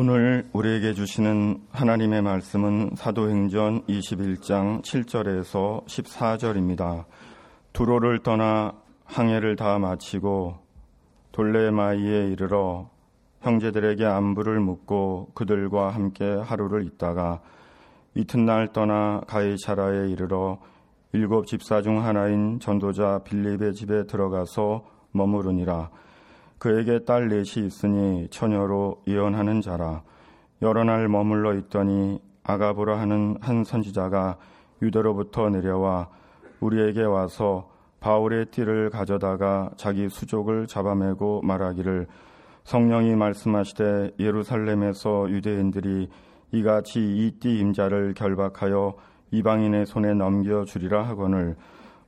오늘 우리에게 주시는 하나님의 말씀은 사도행전 21장 7절에서 14절입니다. 두로를 떠나 항해를 다 마치고 돌레마이에 이르러 형제들에게 안부를 묻고 그들과 함께 하루를 있다가 이튿날 떠나 가이차라에 이르러 일곱 집사 중 하나인 전도자 빌립의 집에 들어가서 머무르니라. 그에게 딸 넷이 있으니 처녀로 예언하는 자라. 여러 날 머물러 있더니 아가보라 하는 한 선지자가 유대로부터 내려와 우리에게 와서 바울의 띠를 가져다가 자기 수족을 잡아매고 말하기를 성령이 말씀하시되 예루살렘에서 유대인들이 이같이 이 띠 임자를 결박하여 이방인의 손에 넘겨 주리라 하거늘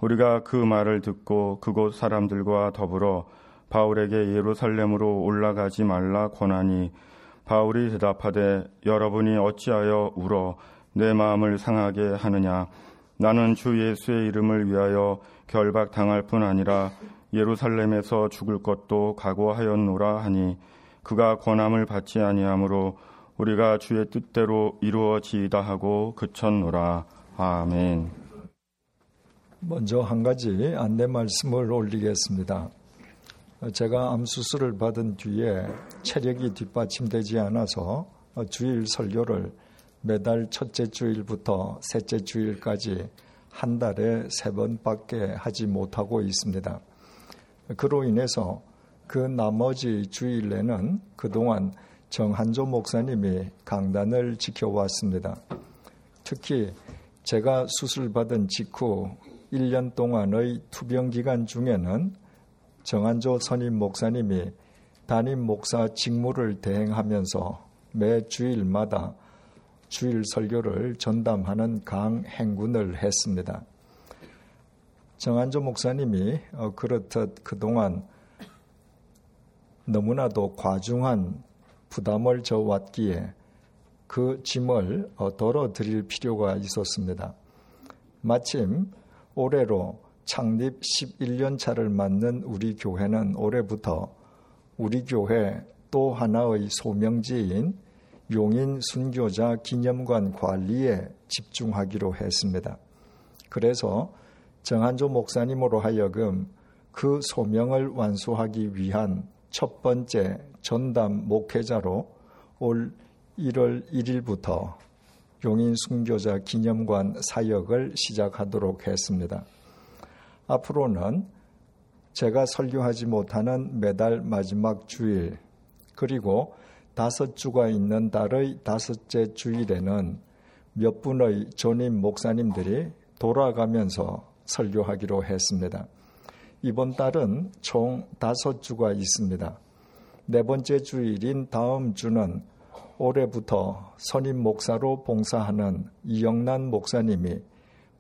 우리가 그 말을 듣고 그곳 사람들과 더불어 바울에게 예루살렘으로 올라가지 말라 권하니 바울이 대답하되 여러분이 어찌하여 울어 내 마음을 상하게 하느냐 나는 주 예수의 이름을 위하여 결박당할 뿐 아니라 예루살렘에서 죽을 것도 각오하였노라 하니 그가 권함을 받지 아니하므로 우리가 주의 뜻대로 이루어지이다 하고 그쳤노라. 아멘. 먼저 한 가지 안내 말씀을 올리겠습니다. 제가 암 수술을 받은 뒤에 체력이 뒷받침되지 않아서 주일 설교를 매달 첫째 주일부터 셋째 주일까지 한 달에 세 번밖에 하지 못하고 있습니다. 그로 인해서 그 나머지 주일에는 그동안 정한조 목사님이 강단을 지켜왔습니다. 특히 제가 수술받은 직후 1년 동안의 투병 기간 중에는 정한조 선임 목사님이 담임 목사 직무를 대행하면서 매 주일마다 주일 설교를 전담하는 강행군을 했습니다. 정한조 목사님이 어, 그렇듯 그동안 너무나도 과중한 부담을 져왔기에 그 짐을 어, 덜어드릴 필요가 있었습니다. 마침 올해로 창립 11년 차를 맞는 우리 교회는 올해부터 우리 교회 또 하나의 소명지인 용인 순교자 기념관 관리에 집중하기로 했습니다. 그래서 정한조 목사님으로 하여금 그 소명을 완수하기 위한 첫 번째 전담 목회자로 올 1월 1일부터 용인 순교자 기념관 사역을 시작하도록 했습니다. 앞으로는 제가 설교하지 못하는 매달 마지막 주일 그리고 다섯 주가 있는 달의 다섯째 주일에는 몇 분의 전임 목사님들이 돌아가면서 설교하기로 했습니다. 이번 달은 총 다섯 주가 있습니다. 네 번째 주일인 다음 주는 올해부터 선임 목사로 봉사하는 이영란 목사님이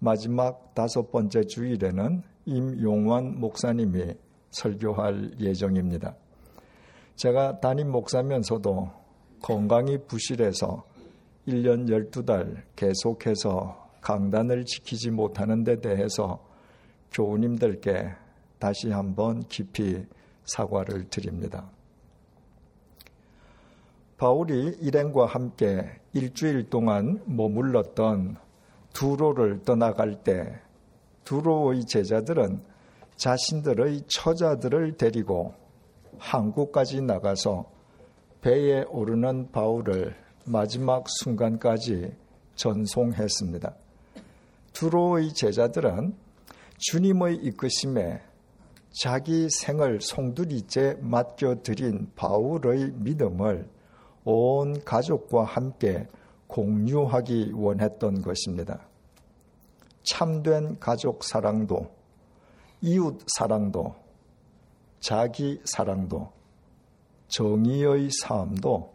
마지막 다섯 번째 주일에는 임용환 목사님이 설교할 예정입니다. 제가 담임 목사면서도 건강이 부실해서 1년 12달 계속해서 강단을 지키지 못하는 데 대해서 교우님들께 다시 한번 깊이 사과를 드립니다. 바울이 일행과 함께 일주일 동안 머물렀던 두로를 떠나갈 때 두로의 제자들은 자신들의 처자들을 데리고 한국까지 나가서 배에 오르는 바울을 마지막 순간까지 전송했습니다. 두로의 제자들은 주님의 이끄심에 자기 생을 송두리째 맡겨드린 바울의 믿음을 온 가족과 함께 공유하기 원했던 것입니다. 참된 가족 사랑도, 이웃 사랑도, 자기 사랑도, 정의의 삶도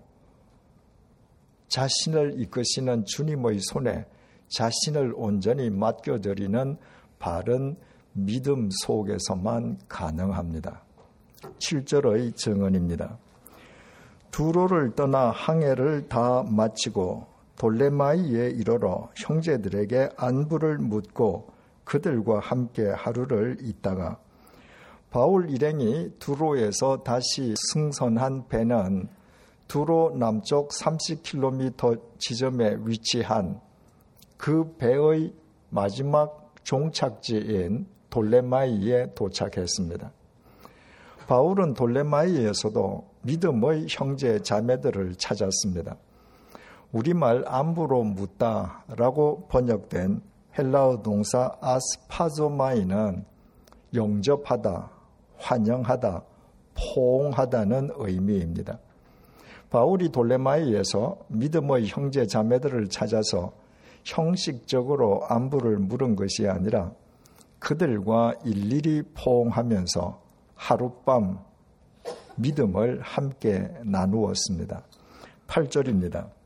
자신을 이끄시는 주님의 손에 자신을 온전히 맡겨드리는 바른 믿음 속에서만 가능합니다. 7절의 증언입니다. 두로를 떠나 항해를 다 마치고 돌레마이에 이르러 형제들에게 안부를 묻고 그들과 함께 하루를 있다가 바울 일행이 두로에서 다시 승선한 배는 두로 남쪽 30km 지점에 위치한 그 배의 마지막 종착지인 돌레마이에 도착했습니다. 바울은 돌레마이에서도 믿음의 형제 자매들을 찾았습니다. 우리말 안부로 묻다라고 번역된 헬라어 동사 아스파조마이는 영접하다, 환영하다, 포옹하다는 의미입니다. 바울이 돌레마이에서 믿음의 형제 자매들을 찾아서 형식적으로 안부를 물은 것이 아니라 그들과 일일이 포옹하면서 하룻밤 믿음을 함께 나누었습니다. 8절입니다.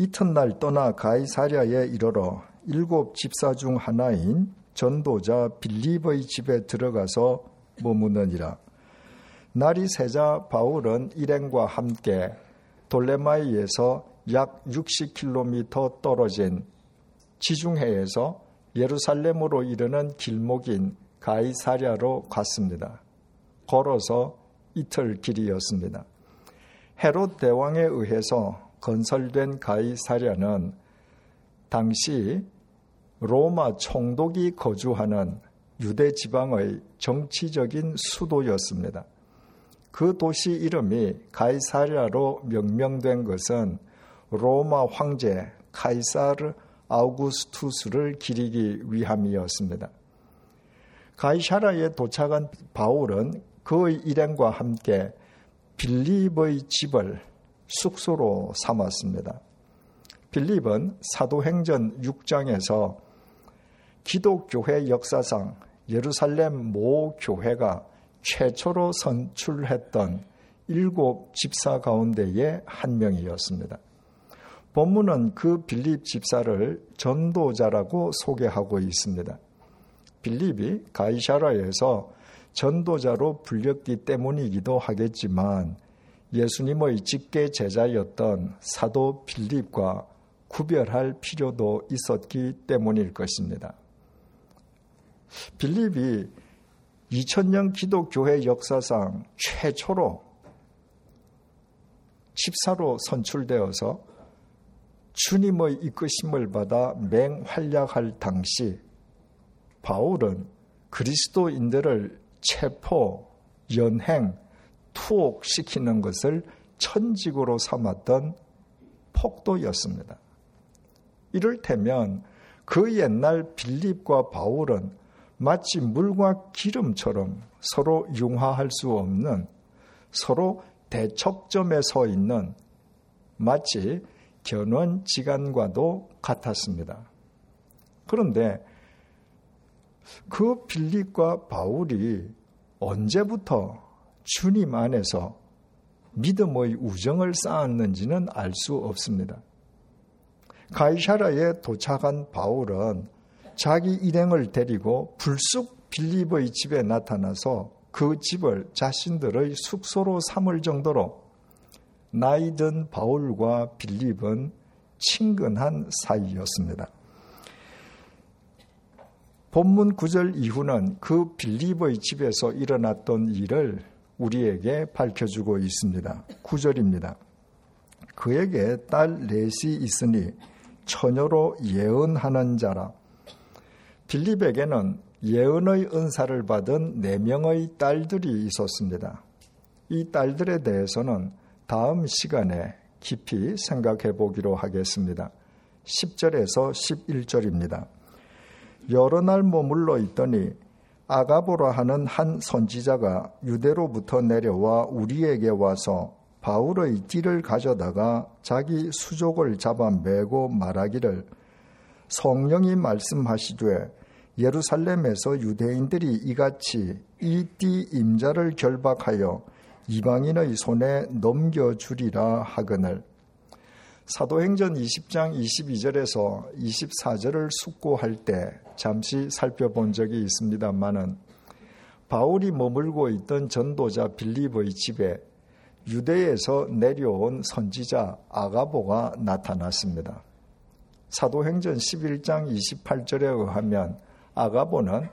이튿날 떠나 가이사랴에 이르러 일곱 집사 중 하나인 전도자 빌립의 집에 들어가서 머무느니라. 날이 새자 바울은 일행과 함께 돌레마이에서 약 60km 떨어진 지중해에서 예루살렘으로 이르는 길목인 가이사랴로 갔습니다. 걸어서 이틀 길이었습니다. 헤롯 대왕에 의해서 건설된 가이사랴는 당시 로마 총독이 거주하는 유대 지방의 정치적인 수도였습니다. 그 도시 이름이 가이사랴로 명명된 것은 로마 황제 카이사르 아우구스투스를 기리기 위함이었습니다. 가이사라에 도착한 바울은 그의 일행과 함께 빌립의 집을 숙소로 삼았습니다. 빌립은 사도행전 6장에서 기독교회 역사상 예루살렘 모 교회가 최초로 선출했던 일곱 집사 가운데의 한 명이었습니다. 본문은 그 빌립 집사를 전도자라고 소개하고 있습니다. 빌립이 가이샤라에서 전도자로 불렸기 때문이기도 하겠지만 예수님의 직계 제자였던 사도 빌립과 구별할 필요도 있었기 때문일 것입니다. 빌립이 2000년 기독교회 역사상 최초로 집사로 선출되어서 주님의 이끄심을 받아 맹활약할 당시 바울은 그리스도인들을 체포, 연행, 투옥시키는 것을 천직으로 삼았던 폭도였습니다. 이를테면 그 옛날 빌립과 바울은 마치 물과 기름처럼 서로 융화할 수 없는 서로 대척점에 서 있는 마치 견원지간과도 같았습니다. 그런데 그 빌립과 바울이 언제부터 주님 안에서 믿음의 우정을 쌓았는지는 알 수 없습니다. 가이샤라에 도착한 바울은 자기 일행을 데리고 불쑥 빌립의 집에 나타나서 그 집을 자신들의 숙소로 삼을 정도로 나이든 바울과 빌립은 친근한 사이였습니다. 본문 9절 이후는 그 빌립의 집에서 일어났던 일을 우리에게 밝혀주고 있습니다. 9절입니다. 그에게 딸 넷이 있으니 처녀로 예언하는 자라. 빌립에게는 예언의 은사를 받은 네 명의 딸들이 있었습니다. 이 딸들에 대해서는 다음 시간에 깊이 생각해 보기로 하겠습니다. 10절에서 11절입니다. 여러 날 머물러 있더니 아가보라 하는 한 선지자가 유대로부터 내려와 우리에게 와서 바울의 띠를 가져다가 자기 수족을 잡아 매고 말하기를 성령이 말씀하시되 예루살렘에서 유대인들이 이같이 이 띠 임자를 결박하여 이방인의 손에 넘겨주리라 하거늘 사도행전 20장 22절에서 24절을 숙고할 때 잠시 살펴본 적이 있습니다만은 바울이 머물고 있던 전도자 빌립의 집에 유대에서 내려온 선지자 아가보가 나타났습니다. 사도행전 11장 28절에 의하면 아가보는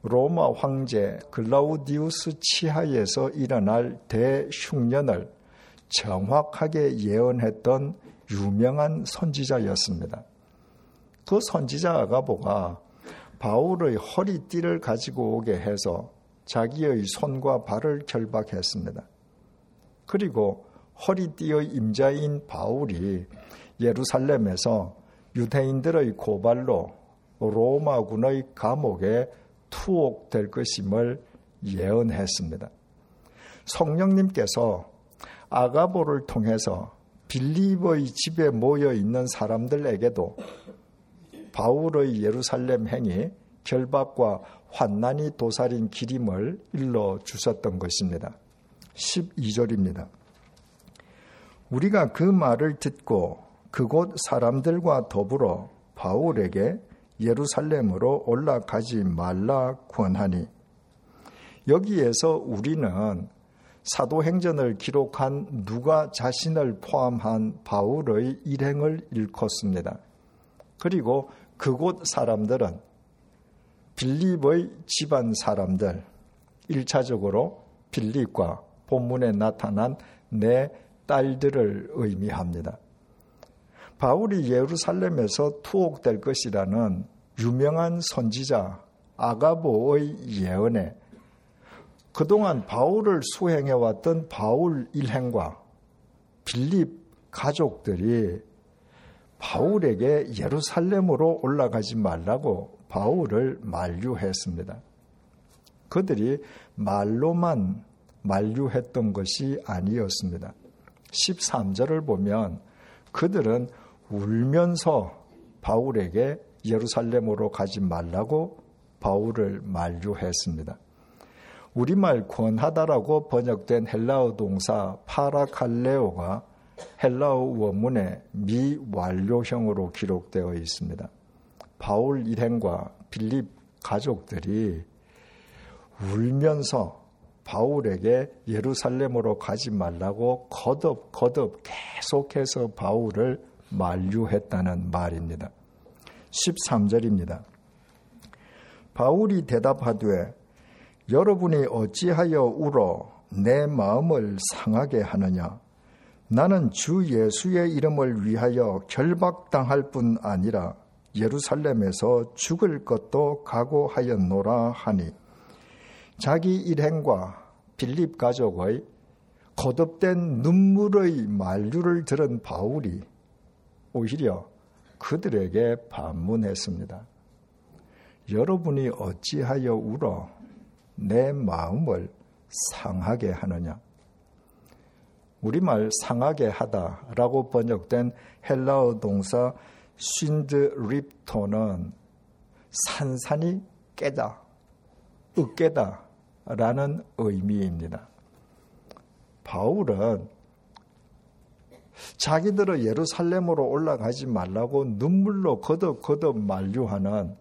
로마 황제 글라우디우스 치하에서 일어날 대흉년을 정확하게 예언했던 유명한 선지자였습니다. 그 선지자 아가보가 바울의 허리띠를 가지고 오게 해서 자기의 손과 발을 결박했습니다. 그리고 허리띠의 임자인 바울이 예루살렘에서 유대인들의 고발로 로마군의 감옥에 투옥될 것임을 예언했습니다. 성령님께서 아가보를 통해서 빌립의 집에 모여 있는 사람들에게도 바울의 예루살렘 행이 결박과 환난이 도살인 기림을 일러 주셨던 것입니다. 12절입니다. 우리가 그 말을 듣고 그곳 사람들과 더불어 바울에게 예루살렘으로 올라가지 말라 권하니 여기에서 우리는 사도행전을 기록한 누가 자신을 포함한 바울의 일행을 일컫습니다. 그리고 그곳 사람들은 빌립의 집안 사람들, 1차적으로 빌립과 본문에 나타난 내 딸들을 의미합니다. 바울이 예루살렘에서 투옥될 것이라는 유명한 선지자 아가보의 예언에 그동안 바울을 수행해왔던 바울 일행과 빌립 가족들이 바울에게 예루살렘으로 올라가지 말라고 바울을 만류했습니다. 그들이 말로만 만류했던 것이 아니었습니다. 13절을 보면 그들은 울면서 바울에게 예루살렘으로 가지 말라고 바울을 만류했습니다. 우리말 권하다라고 번역된 헬라어 동사 파라칼레오가 헬라어 원문에 미완료형으로 기록되어 있습니다. 바울 일행과 빌립 가족들이 울면서 바울에게 예루살렘으로 가지 말라고 거듭 거듭 계속해서 바울을 만류했다는 말입니다. 13절입니다. 바울이 대답하되 여러분이 어찌하여 울어 내 마음을 상하게 하느냐 나는 주 예수의 이름을 위하여 결박당할 뿐 아니라 예루살렘에서 죽을 것도 각오하였노라 하니 자기 일행과 빌립 가족의 거듭된 눈물의 만류를 들은 바울이 오히려 그들에게 반문했습니다. 여러분이 어찌하여 울어 내 마음을 상하게 하느냐? 우리말 상하게 하다라고 번역된 헬라어 동사 쉰드 립토는 산산이 깨다, 으깨다 라는 의미입니다. 바울은 자기들은 예루살렘으로 올라가지 말라고 눈물로 거듭거듭 만류하는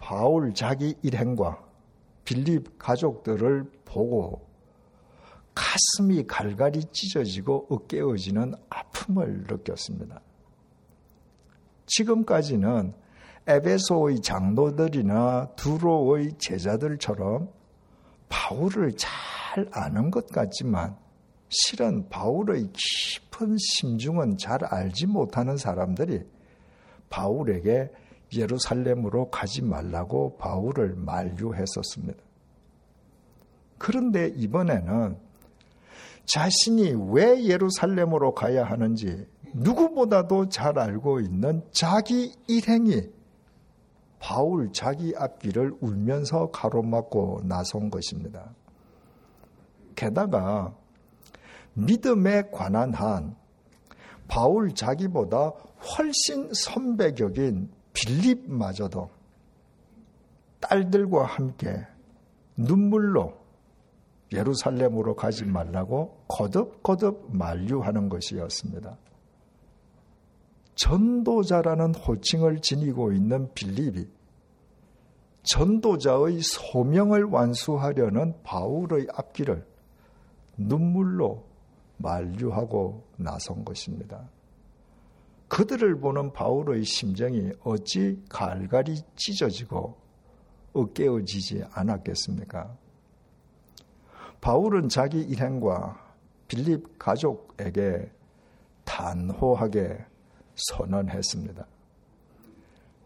바울 자기 일행과 빌립 가족들을 보고 가슴이 갈갈이 찢어지고 으깨어지는 아픔을 느꼈습니다. 지금까지는 에베소의 장로들이나 두로의 제자들처럼 바울을 잘 아는 것 같지만 실은 바울의 깊은 심중은 잘 알지 못하는 사람들이 바울에게 예루살렘으로 가지 말라고 바울을 만류했었습니다. 그런데 이번에는 자신이 왜 예루살렘으로 가야 하는지 누구보다도 잘 알고 있는 자기 일행이 바울 자기 앞길을 울면서 가로막고 나선 것입니다. 게다가 믿음에 관한 한 바울 자기보다 훨씬 선배격인 빌립마저도 딸들과 함께 눈물로 예루살렘으로 가지 말라고 거듭거듭 만류하는 것이었습니다. 전도자라는 호칭을 지니고 있는 빌립이 전도자의 소명을 완수하려는 바울의 앞길을 눈물로 만류하고 나선 것입니다. 그들을 보는 바울의 심정이 어찌 갈갈이 찢어지고 어깨어지지 않았겠습니까? 바울은 자기 일행과 빌립 가족에게 단호하게 선언했습니다.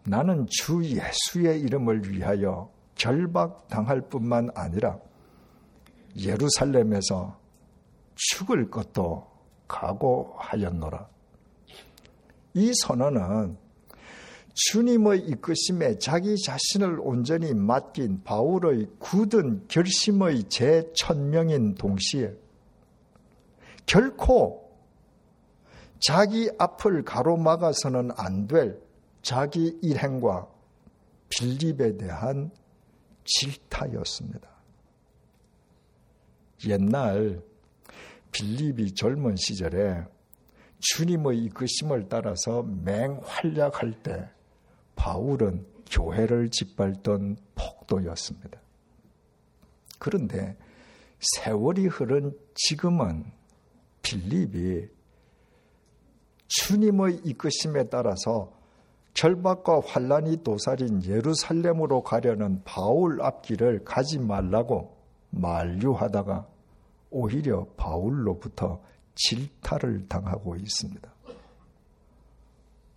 나는 주 예수의 이름을 위하여 결박당할 뿐만 아니라 예루살렘에서 죽을 것도 각오하였노라. 이 선언은 주님의 이끄심에 자기 자신을 온전히 맡긴 바울의 굳은 결심의 제천명인 동시에 결코 자기 앞을 가로막아서는 안 될 자기 일행과 빌립에 대한 질타였습니다. 옛날 빌립이 젊은 시절에 주님의 이끄심을 따라서 맹활약할 때 바울은 교회를 짓밟던 폭도였습니다. 그런데 세월이 흐른 지금은 빌립이 주님의 이끄심에 따라서 절박과 환란이 도살인 예루살렘으로 가려는 바울 앞길을 가지 말라고 만류하다가 오히려 바울로부터 질타를 당하고 있습니다.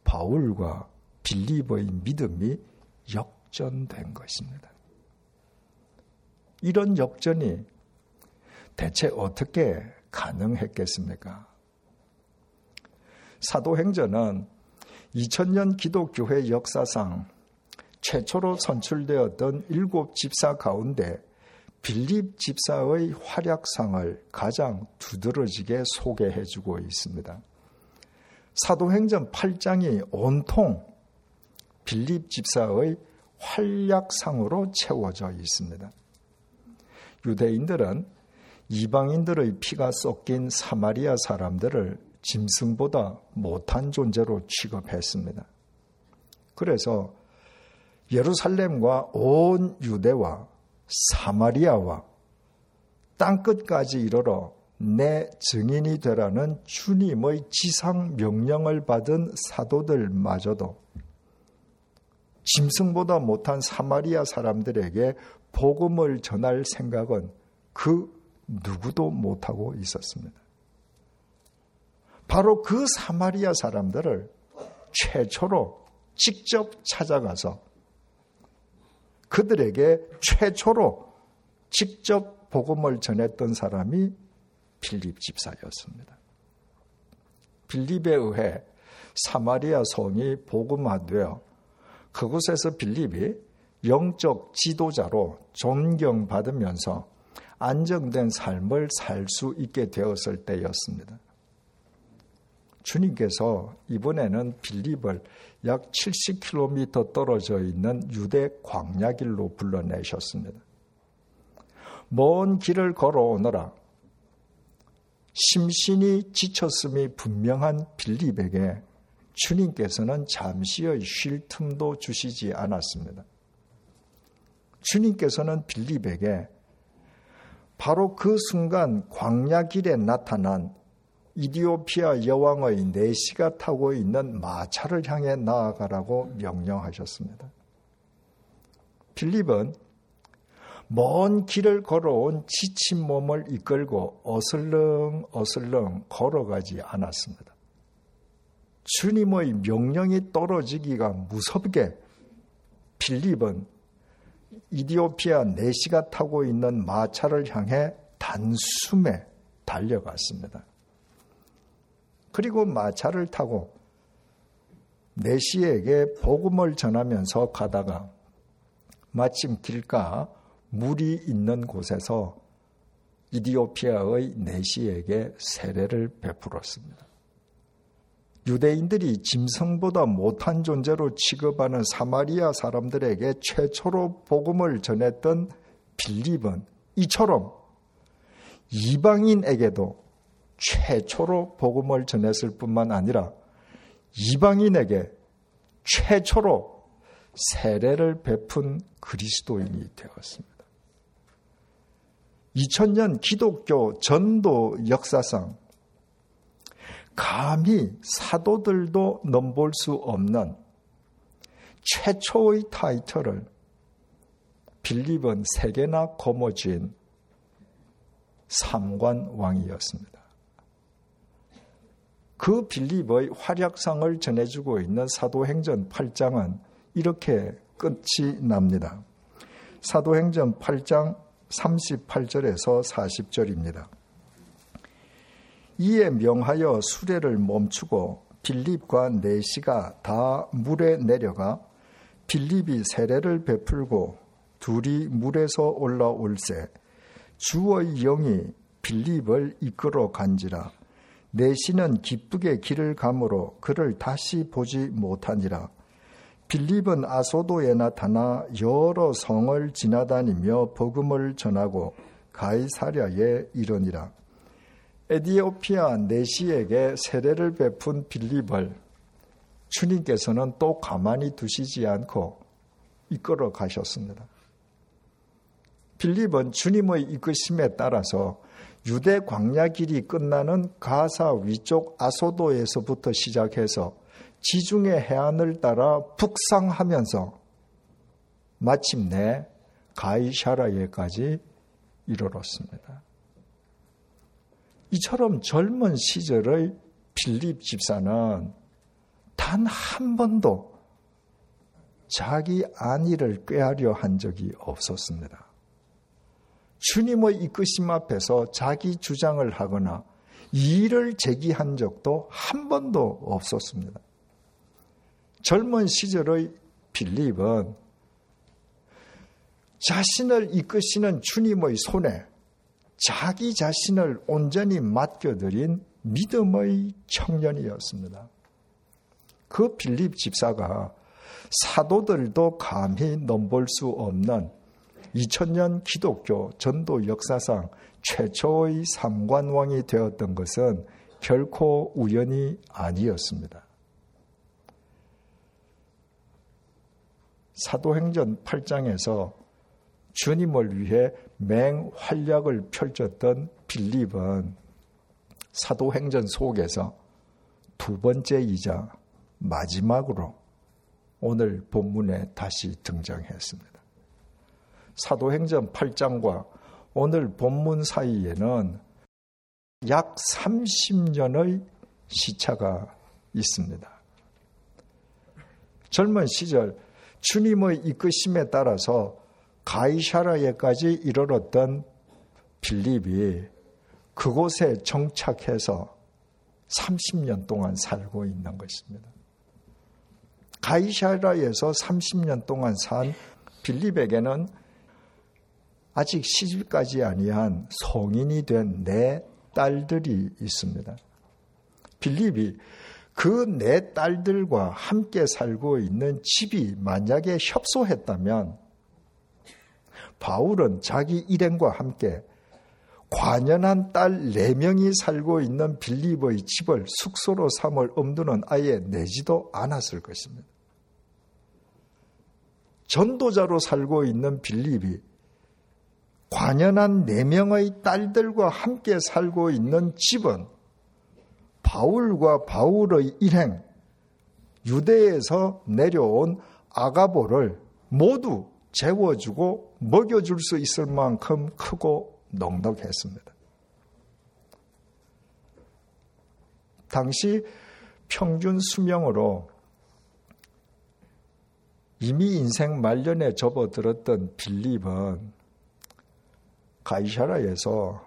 바울과 빌리버의 믿음이 역전된 것입니다. 이런 역전이 대체 어떻게 가능했겠습니까? 사도행전은 2000년 기독교회 역사상 최초로 선출되었던 일곱 집사 가운데 빌립 집사의 활약상을 가장 두드러지게 소개해 주고 있습니다. 사도행전 8장이 온통 빌립 집사의 활약상으로 채워져 있습니다. 유대인들은 이방인들의 피가 섞인 사마리아 사람들을 짐승보다 못한 존재로 취급했습니다. 그래서 예루살렘과 온 유대와 사마리아와 땅끝까지 이르러 내 증인이 되라는 주님의 지상 명령을 받은 사도들마저도 짐승보다 못한 사마리아 사람들에게 복음을 전할 생각은 그 누구도 못하고 있었습니다. 바로 그 사마리아 사람들을 최초로 직접 찾아가서 그들에게 최초로 직접 복음을 전했던 사람이 빌립 집사였습니다. 빌립에 의해 사마리아 성이 복음화되어 그곳에서 빌립이 영적 지도자로 존경받으면서 안정된 삶을 살 수 있게 되었을 때였습니다. 주님께서 이번에는 빌립을 약 70km 떨어져 있는 유대 광야길로 불러내셨습니다. 먼 길을 걸어오느라 심신이 지쳤음이 분명한 빌립에게 주님께서는 잠시의 쉴 틈도 주시지 않았습니다. 주님께서는 빌립에게 바로 그 순간 광야길에 나타난 이디오피아 여왕의 내시가 타고 있는 마차를 향해 나아가라고 명령하셨습니다. 필립은 먼 길을 걸어온 지친 몸을 이끌고 어슬렁 어슬렁 걸어가지 않았습니다. 주님의 명령이 떨어지기가 무섭게 필립은 이디오피아 내시가 타고 있는 마차를 향해 단숨에 달려갔습니다. 그리고 마차를 타고 내시에게 복음을 전하면서 가다가 마침 길가 물이 있는 곳에서 이디오피아의 내시에게 세례를 베풀었습니다. 유대인들이 짐승보다 못한 존재로 취급하는 사마리아 사람들에게 최초로 복음을 전했던 빌립은 이처럼 이방인에게도 최초로 복음을 전했을 뿐만 아니라 이방인에게 최초로 세례를 베푼 그리스도인이 되었습니다. 2000년 기독교 전도 역사상 감히 사도들도 넘볼 수 없는 최초의 타이틀을 빌립은 세계나 거머쥔 삼관 왕이었습니다. 그 빌립의 활약상을 전해주고 있는 사도행전 8장은 이렇게 끝이 납니다. 사도행전 8장 38절에서 40절입니다. 이에 명하여 수레를 멈추고 빌립과 네시가 다 물에 내려가 빌립이 세례를 베풀고 둘이 물에서 올라올세 주의 영이 빌립을 이끌어 간지라 내시는 기쁘게 길을 가므로 그를 다시 보지 못하니라 빌립은 아소도에 나타나 여러 성을 지나다니며 복음을 전하고 가이사랴에 이르니라 에디오피아 내시에게 세례를 베푼 빌립을 주님께서는 또 가만히 두시지 않고 이끌어 가셨습니다. 빌립은 주님의 이끄심에 따라서 유대 광야 길이 끝나는 가사 위쪽 아소도에서부터 시작해서 지중해 해안을 따라 북상하면서 마침내 가이샤라에까지 이르렀습니다. 이처럼 젊은 시절의 빌립 집사는 단 한 번도 자기 안위를 꾀하려 한 적이 없었습니다. 주님의 이끄심 앞에서 자기 주장을 하거나 이의를 제기한 적도 한 번도 없었습니다. 젊은 시절의 빌립은 자신을 이끄시는 주님의 손에 자기 자신을 온전히 맡겨드린 믿음의 청년이었습니다. 그 빌립 집사가 사도들도 감히 넘볼 수 없는 2000년 기독교 전도 역사상 최초의 삼관왕이 되었던 것은 결코 우연이 아니었습니다. 사도행전 8장에서 주님을 위해 맹활약을 펼쳤던 빌립은 사도행전 속에서 두 번째 이자 마지막으로 오늘 본문에 다시 등장했습니다. 사도행전 8장과 오늘 본문 사이에는 약 30년의 시차가 있습니다. 젊은 시절 주님의 이끄심에 따라서 가이샤라에까지 이르렀던 빌립이 그곳에 정착해서 30년 동안 살고 있는 것입니다. 가이샤라에서 30년 동안 산 빌립에게는 아직 시집까지 아니한 성인이 된네 딸들이 있습니다. 빌립이 그네 딸들과 함께 살고 있는 집이 만약에 협소했다면 바울은 자기 일행과 함께 관연한 딸 4명이 살고 있는 빌립의 집을 숙소로 삼을 엄두는 아예 내지도 않았을 것입니다. 전도자로 살고 있는 빌립이 관연한 4명의 딸들과 함께 살고 있는 집은 바울과 바울의 일행, 유대에서 내려온 아가보를 모두 재워주고 먹여줄 수 있을 만큼 크고 넉넉했습니다. 당시 평균 수명으로 이미 인생 말년에 접어들었던 빌립은 가이샤라에서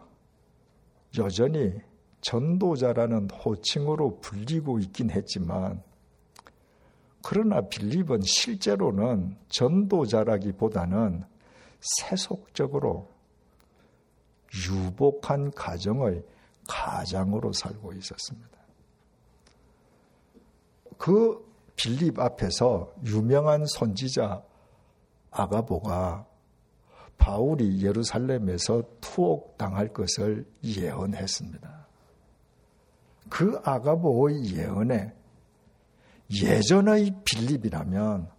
여전히 전도자라는 호칭으로 불리고 있긴 했지만 그러나 빌립은 실제로는 전도자라기보다는 세속적으로 유복한 가정의 가장으로 살고 있었습니다. 그 빌립 앞에서 유명한 선지자 아가보가 바울이 예루살렘에서 투옥당할 것을 예언했습니다. 그 아가보의 예언에 예전의 빌립이라면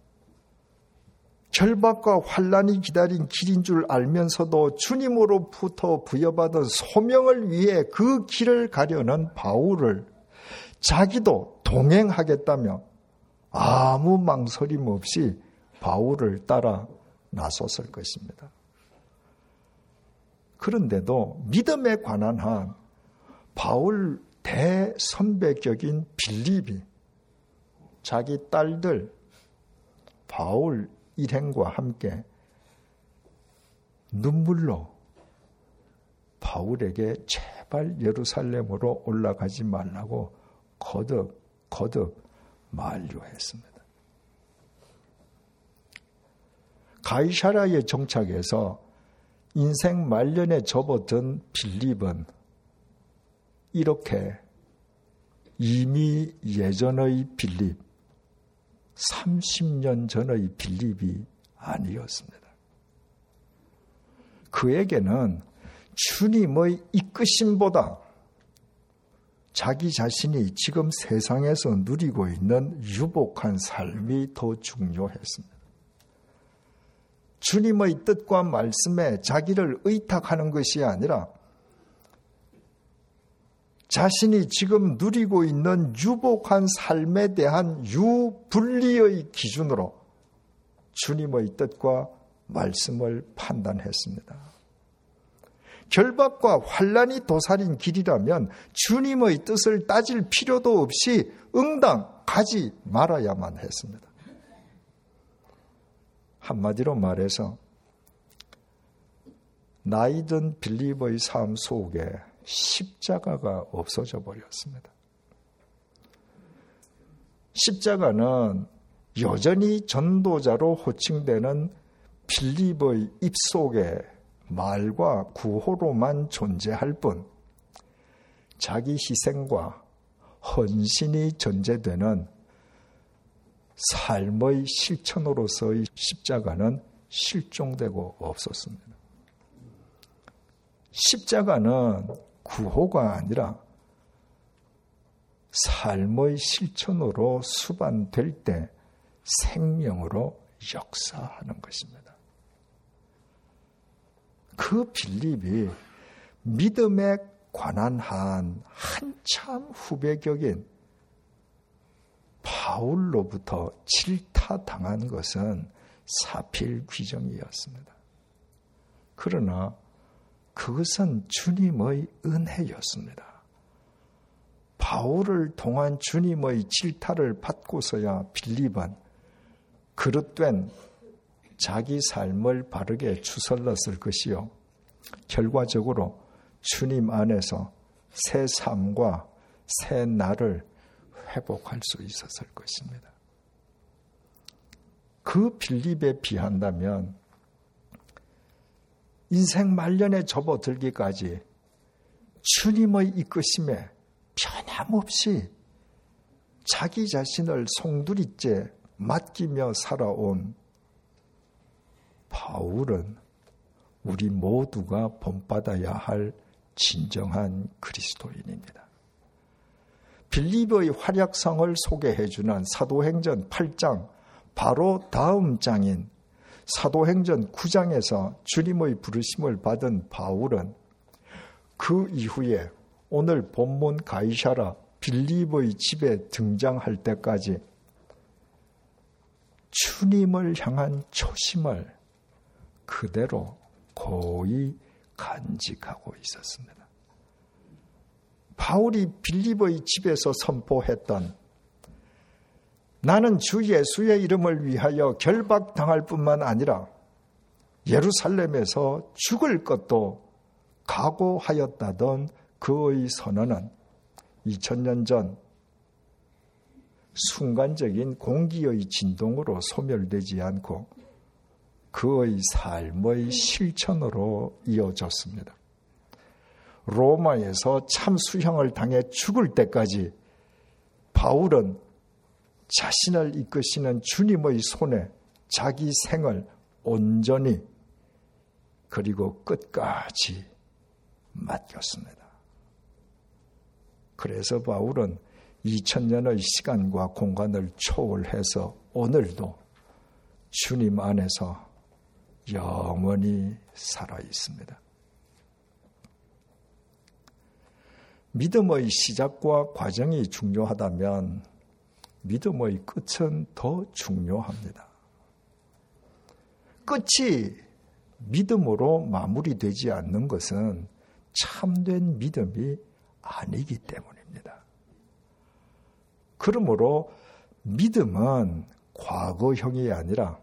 절박과 환란이 기다린 길인 줄 알면서도 주님으로부터 부여받은 소명을 위해 그 길을 가려는 바울을 자기도 동행하겠다며 아무 망설임 없이 바울을 따라 나섰을 것입니다. 그런데도 믿음에 관한 한 바울 대선배격인 빌립이 자기 딸들 바울 일행과 함께 눈물로 바울에게 제발 예루살렘으로 올라가지 말라고 거듭 거듭 만류했습니다. 가이샤라에 정착해서 인생 말년에 접어든 빌립은 이렇게 이미 예전의 빌립, 30년 전의 빌립이 아니었습니다. 그에게는 주님의 이끄심보다 자기 자신이 지금 세상에서 누리고 있는 유복한 삶이 더 중요했습니다. 주님의 뜻과 말씀에 자기를 의탁하는 것이 아니라 자신이 지금 누리고 있는 유복한 삶에 대한 유분리의 기준으로 주님의 뜻과 말씀을 판단했습니다. 결박과 환란이 도살인 길이라면 주님의 뜻을 따질 필요도 없이 응당 가지 말아야만 했습니다. 한마디로 말해서 나이든 빌리버의 삶 속에 십자가가 없어져 버렸습니다. 십자가는 여전히 전도자로 호칭되는 빌리버의 입속에 말과 구호로만 존재할 뿐 자기 희생과 헌신이 전제되는 삶의 실천으로서의 십자가는 실종되고 없었습니다. 십자가는 구호가 아니라 삶의 실천으로 수반될 때 생명으로 역사하는 것입니다. 그 빌립이 믿음에 관한 한 한참 후배격인 바울로부터 질타당한 것은 사필 귀정이었습니다. 그러나 그것은 주님의 은혜였습니다. 바울을 통한 주님의 질타를 받고서야 빌립은 그릇된 자기 삶을 바르게 추설렀을 것이요. 결과적으로 주님 안에서 새 삶과 새 날을 회복할 수 있었을 것입니다. 그 빌립에 비한다면 인생 말년에 접어들기까지 주님의 이끄심에 변함없이 자기 자신을 송두리째 맡기며 살아온 바울은 우리 모두가 본받아야 할 진정한 그리스도인입니다. 빌립의 활약상을 소개해 주는 사도행전 8장 바로 다음 장인 사도행전 9장에서 주님의 부르심을 받은 바울은 그 이후에 오늘 본문 가이샤라 빌립의 집에 등장할 때까지 주님을 향한 초심을 그대로 고이 간직하고 있었습니다. 바울이 빌립의 집에서 선포했던 나는 주 예수의 이름을 위하여 결박당할 뿐만 아니라 예루살렘에서 죽을 것도 각오하였다던 그의 선언은 2000년 전 순간적인 공기의 진동으로 소멸되지 않고 그의 삶의 실천으로 이어졌습니다. 로마에서 참 수형을 당해 죽을 때까지 바울은 자신을 이끄시는 주님의 손에 자기 생을 온전히 그리고 끝까지 맡겼습니다. 그래서 바울은 2000년의 시간과 공간을 초월해서 오늘도 주님 안에서 영원히 살아 있습니다. 믿음의 시작과 과정이 중요하다면 믿음의 끝은 더 중요합니다. 끝이 믿음으로 마무리되지 않는 것은 참된 믿음이 아니기 때문입니다. 그러므로 믿음은 과거형이 아니라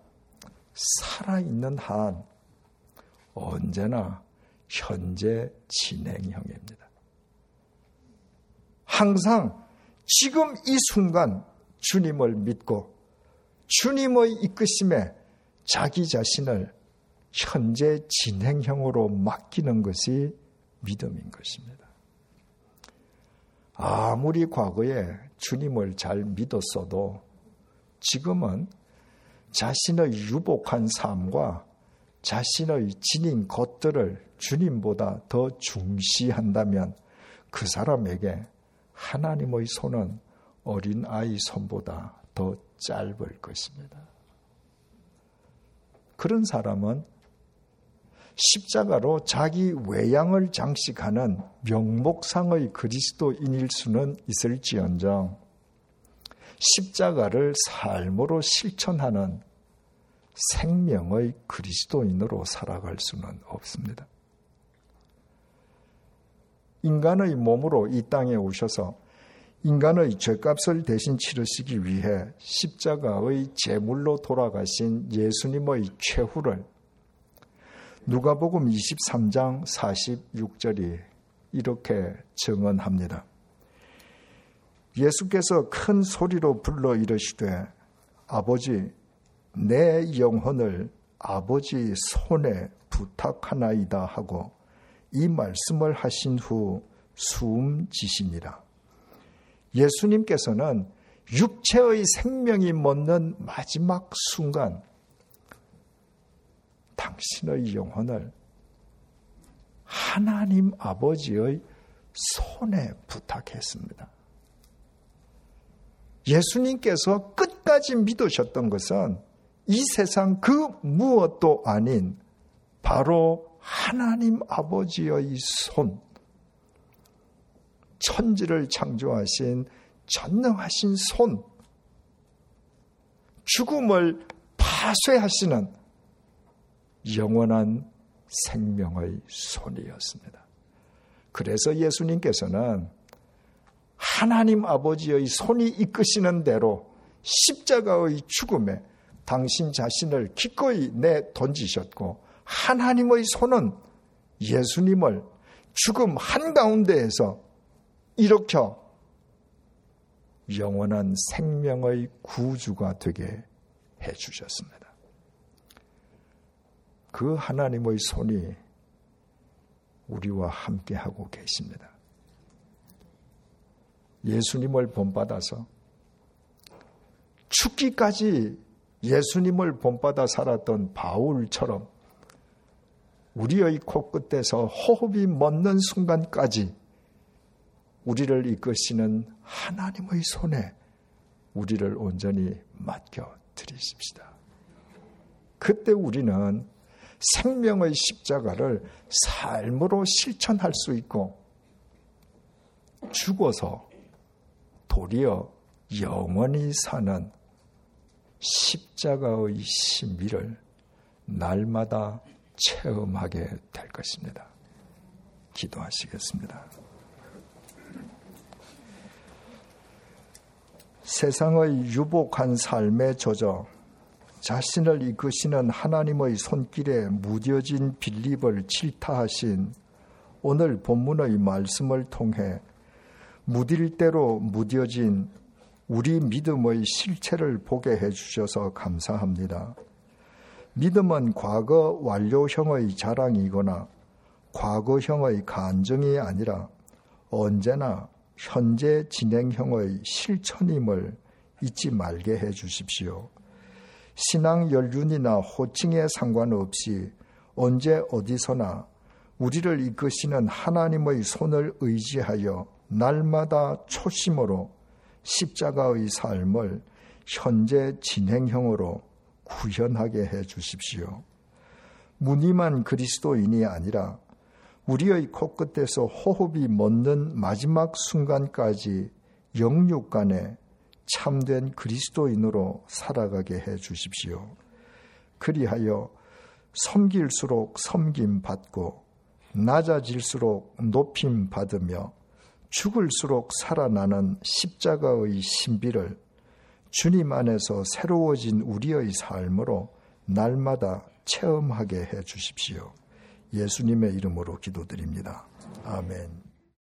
살아있는 한 언제나 현재 진행형입니다. 항상 지금 이 순간 주님을 믿고 주님의 이끄심에 자기 자신을 현재 진행형으로 맡기는 것이 믿음인 것입니다. 아무리 과거에 주님을 잘 믿었어도 지금은 자신의 유복한 삶과 자신의 지닌 것들을 주님보다 더 중시한다면 그 사람에게 하나님의 손은 어린 아이 손보다 더 짧을 것입니다. 그런 사람은 십자가로 자기 외양을 장식하는 명목상의 그리스도인일 수는 있을지언정 십자가를 삶으로 실천하는 생명의 그리스도인으로 살아갈 수는 없습니다. 인간의 몸으로 이 땅에 오셔서 인간의 죄값을 대신 치르시기 위해 십자가의 제물로 돌아가신 예수님의 최후를 누가복음 23장 46절이 이렇게 증언합니다. 예수께서 큰 소리로 불러 이르시되 아버지 내 영혼을 아버지 손에 부탁하나이다 하고 이 말씀을 하신 후 숨지시니라. 예수님께서는 육체의 생명이 멎는 마지막 순간 당신의 영혼을 하나님 아버지의 손에 부탁했습니다. 예수님께서 끝까지 믿으셨던 것은 이 세상 그 무엇도 아닌 바로 하나님 아버지의 손, 천지를 창조하신 전능하신 손, 죽음을 파쇄하시는 영원한 생명의 손이었습니다. 그래서 예수님께서는 하나님 아버지의 손이 이끄시는 대로 십자가의 죽음에 당신 자신을 기꺼이 내 던지셨고 하나님의 손은 예수님을 죽음 한가운데에서 일으켜 영원한 생명의 구주가 되게 해 주셨습니다. 그 하나님의 손이 우리와 함께 하고 계십니다. 예수님을 본받아서 죽기까지 예수님을 본받아 살았던 바울처럼 우리의 코끝에서 호흡이 멎는 순간까지 우리를 이끄시는 하나님의 손에 우리를 온전히 맡겨 드리십시다. 그때 우리는 생명의 십자가를 삶으로 실천할 수 있고 죽어서 도리어 영원히 사는 십자가의 신비를 날마다 체험하게 될 것입니다. 기도하시겠습니다. 세상의 유복한 삶에 젖어 자신을 이끄시는 하나님의 손길에 무뎌진 빌립을 질타하신 오늘 본문의 말씀을 통해 무딜 대로 무뎌진 우리 믿음의 실체를 보게 해주셔서 감사합니다. 믿음은 과거 완료형의 자랑이거나 과거형의 간증이 아니라 언제나 현재 진행형의 실천임을 잊지 말게 해 주십시오. 신앙 연륜이나 호칭에 상관없이 언제 어디서나 우리를 이끄시는 하나님의 손을 의지하여 날마다 초심으로 십자가의 삶을 현재 진행형으로 구현하게 해 주십시오. 무늬만 그리스도인이 아니라 우리의 코끝에서 호흡이 멎는 마지막 순간까지 영육 간에 참된 그리스도인으로 살아가게 해 주십시오. 그리하여 섬길수록 섬김 받고 낮아질수록 높임 받으며 죽을수록 살아나는 십자가의 신비를 주님 안에서 새로워진 우리의 삶으로 날마다 체험하게 해 주십시오. 예수님의 이름으로 기도드립니다. 아멘.